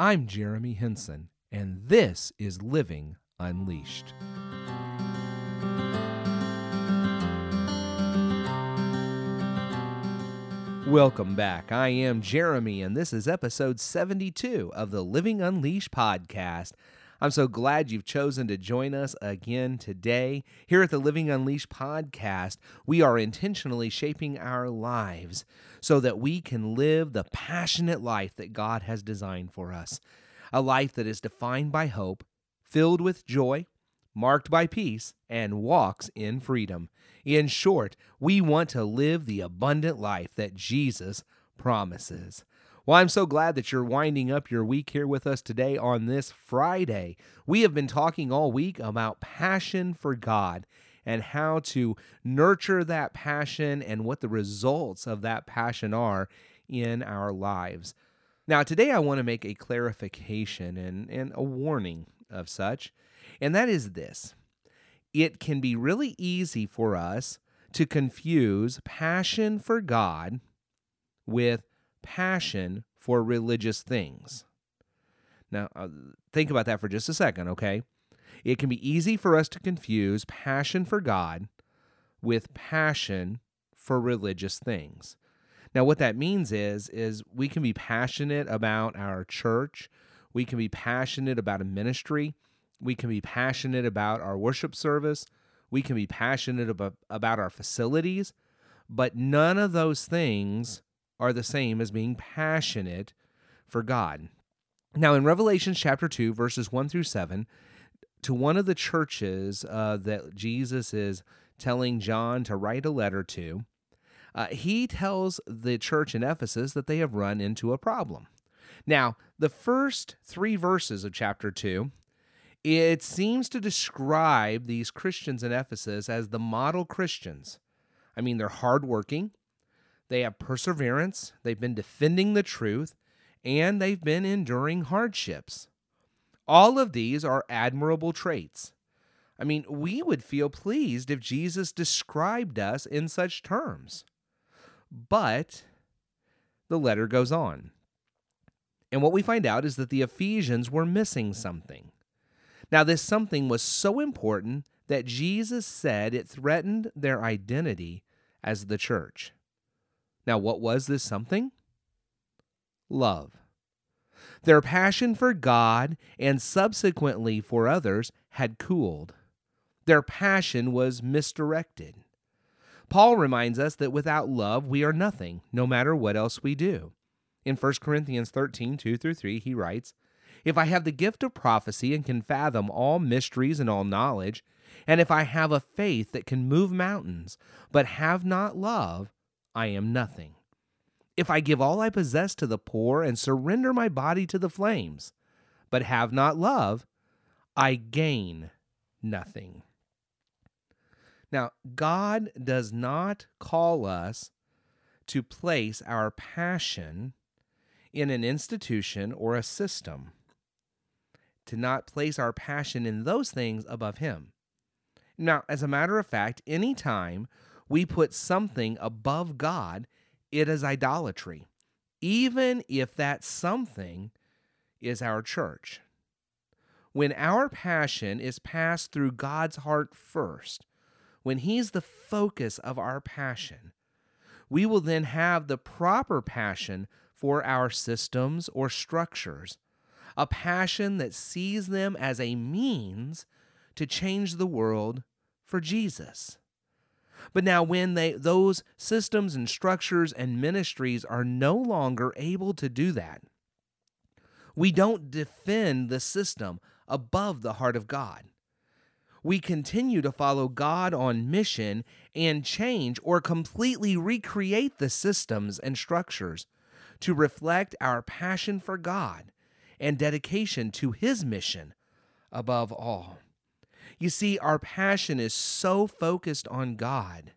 I'm Jeremy Henson, and this is Living Unleashed. Welcome back. I am Jeremy, and this is episode 72 of the Living Unleashed podcast. I'm so glad you've chosen to join us again today. Here at the Living Unleashed podcast, we are intentionally shaping our lives so that we can live the passionate life that God has designed for us. A life that is defined by hope, filled with joy, marked by peace, and walks in freedom. In short, we want to live the abundant life that Jesus promises. Well, I'm so glad that you're winding up your week here with us today on this Friday. We have been talking all week about passion for God and how to nurture that passion and what the results of that passion are in our lives. Now, today I want to make a clarification and, and a warning of such, and that is this it can be really easy for us to confuse passion for God with passion for religious things. Now, uh, think about that for just a second, okay? It can be easy for us to confuse passion for God with passion for religious things. Now, what that means is is we can be passionate about our church, we can be passionate about a ministry, we can be passionate about our worship service. We can be passionate about, about our facilities. But none of those things are the same as being passionate for God. Now, in Revelation chapter 2, verses 1 through 7, to one of the churches uh, that Jesus is telling John to write a letter to, uh, he tells the church in Ephesus that they have run into a problem. Now, the first three verses of chapter 2 it seems to describe these Christians in Ephesus as the model Christians. I mean, they're hardworking, they have perseverance, they've been defending the truth, and they've been enduring hardships. All of these are admirable traits. I mean, we would feel pleased if Jesus described us in such terms. But the letter goes on. And what we find out is that the Ephesians were missing something. Now, this something was so important that Jesus said it threatened their identity as the church. Now, what was this something? Love. Their passion for God and subsequently for others had cooled. Their passion was misdirected. Paul reminds us that without love we are nothing, no matter what else we do. In 1 Corinthians 13, 2 through 3, he writes, if I have the gift of prophecy and can fathom all mysteries and all knowledge, and if I have a faith that can move mountains, but have not love, I am nothing. If I give all I possess to the poor and surrender my body to the flames, but have not love, I gain nothing. Now, God does not call us to place our passion in an institution or a system to not place our passion in those things above Him. Now, as a matter of fact, anytime we put something above God, it is idolatry, even if that something is our church. When our passion is passed through God's heart first, when He's the focus of our passion, we will then have the proper passion for our systems or structures a passion that sees them as a means to change the world for Jesus. But now when they those systems and structures and ministries are no longer able to do that, we don't defend the system above the heart of God. We continue to follow God on mission and change or completely recreate the systems and structures to reflect our passion for God and dedication to His mission above all. You see, our passion is so focused on God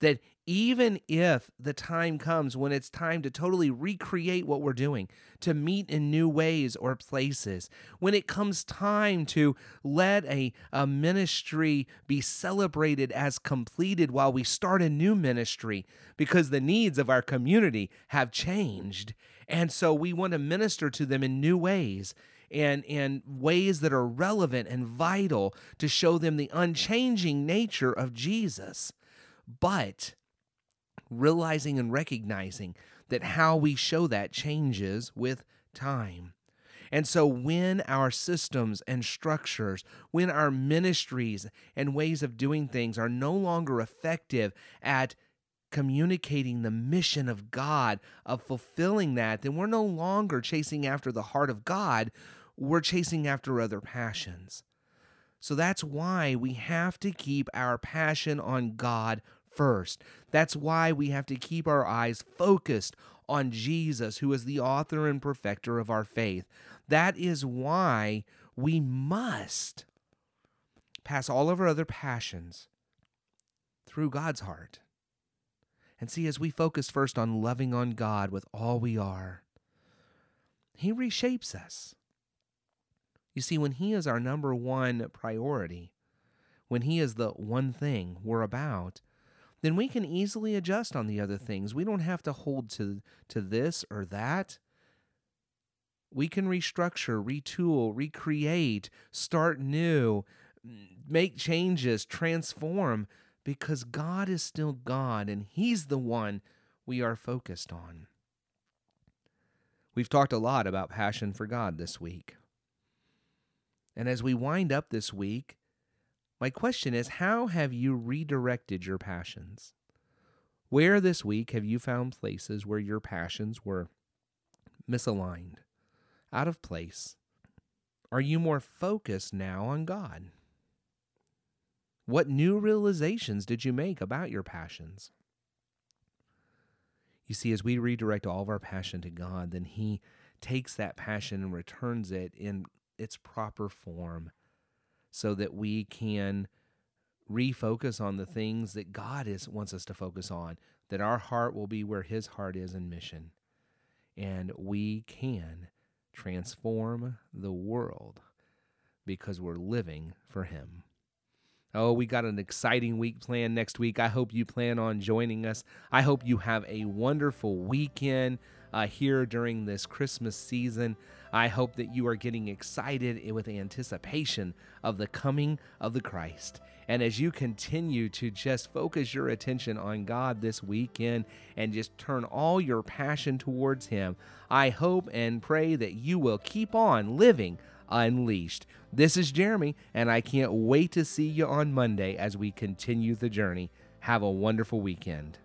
that even if the time comes when it's time to totally recreate what we're doing, to meet in new ways or places, when it comes time to let a, a ministry be celebrated as completed while we start a new ministry because the needs of our community have changed. And so we want to minister to them in new ways and and ways that are relevant and vital to show them the unchanging nature of Jesus. But realizing and recognizing that how we show that changes with time. And so, when our systems and structures, when our ministries and ways of doing things are no longer effective at communicating the mission of God, of fulfilling that, then we're no longer chasing after the heart of God, we're chasing after other passions. So that's why we have to keep our passion on God first. That's why we have to keep our eyes focused on Jesus, who is the author and perfecter of our faith. That is why we must pass all of our other passions through God's heart. And see, as we focus first on loving on God with all we are, He reshapes us. You see, when He is our number one priority, when He is the one thing we're about, then we can easily adjust on the other things. We don't have to hold to, to this or that. We can restructure, retool, recreate, start new, make changes, transform, because God is still God and He's the one we are focused on. We've talked a lot about passion for God this week. And as we wind up this week, my question is how have you redirected your passions? Where this week have you found places where your passions were misaligned, out of place? Are you more focused now on God? What new realizations did you make about your passions? You see, as we redirect all of our passion to God, then He takes that passion and returns it in its proper form so that we can refocus on the things that God is wants us to focus on, that our heart will be where his heart is in mission. And we can transform the world because we're living for him. Oh, we got an exciting week planned next week. I hope you plan on joining us. I hope you have a wonderful weekend uh, here during this Christmas season. I hope that you are getting excited with anticipation of the coming of the Christ. And as you continue to just focus your attention on God this weekend and just turn all your passion towards Him, I hope and pray that you will keep on living unleashed. This is Jeremy, and I can't wait to see you on Monday as we continue the journey. Have a wonderful weekend.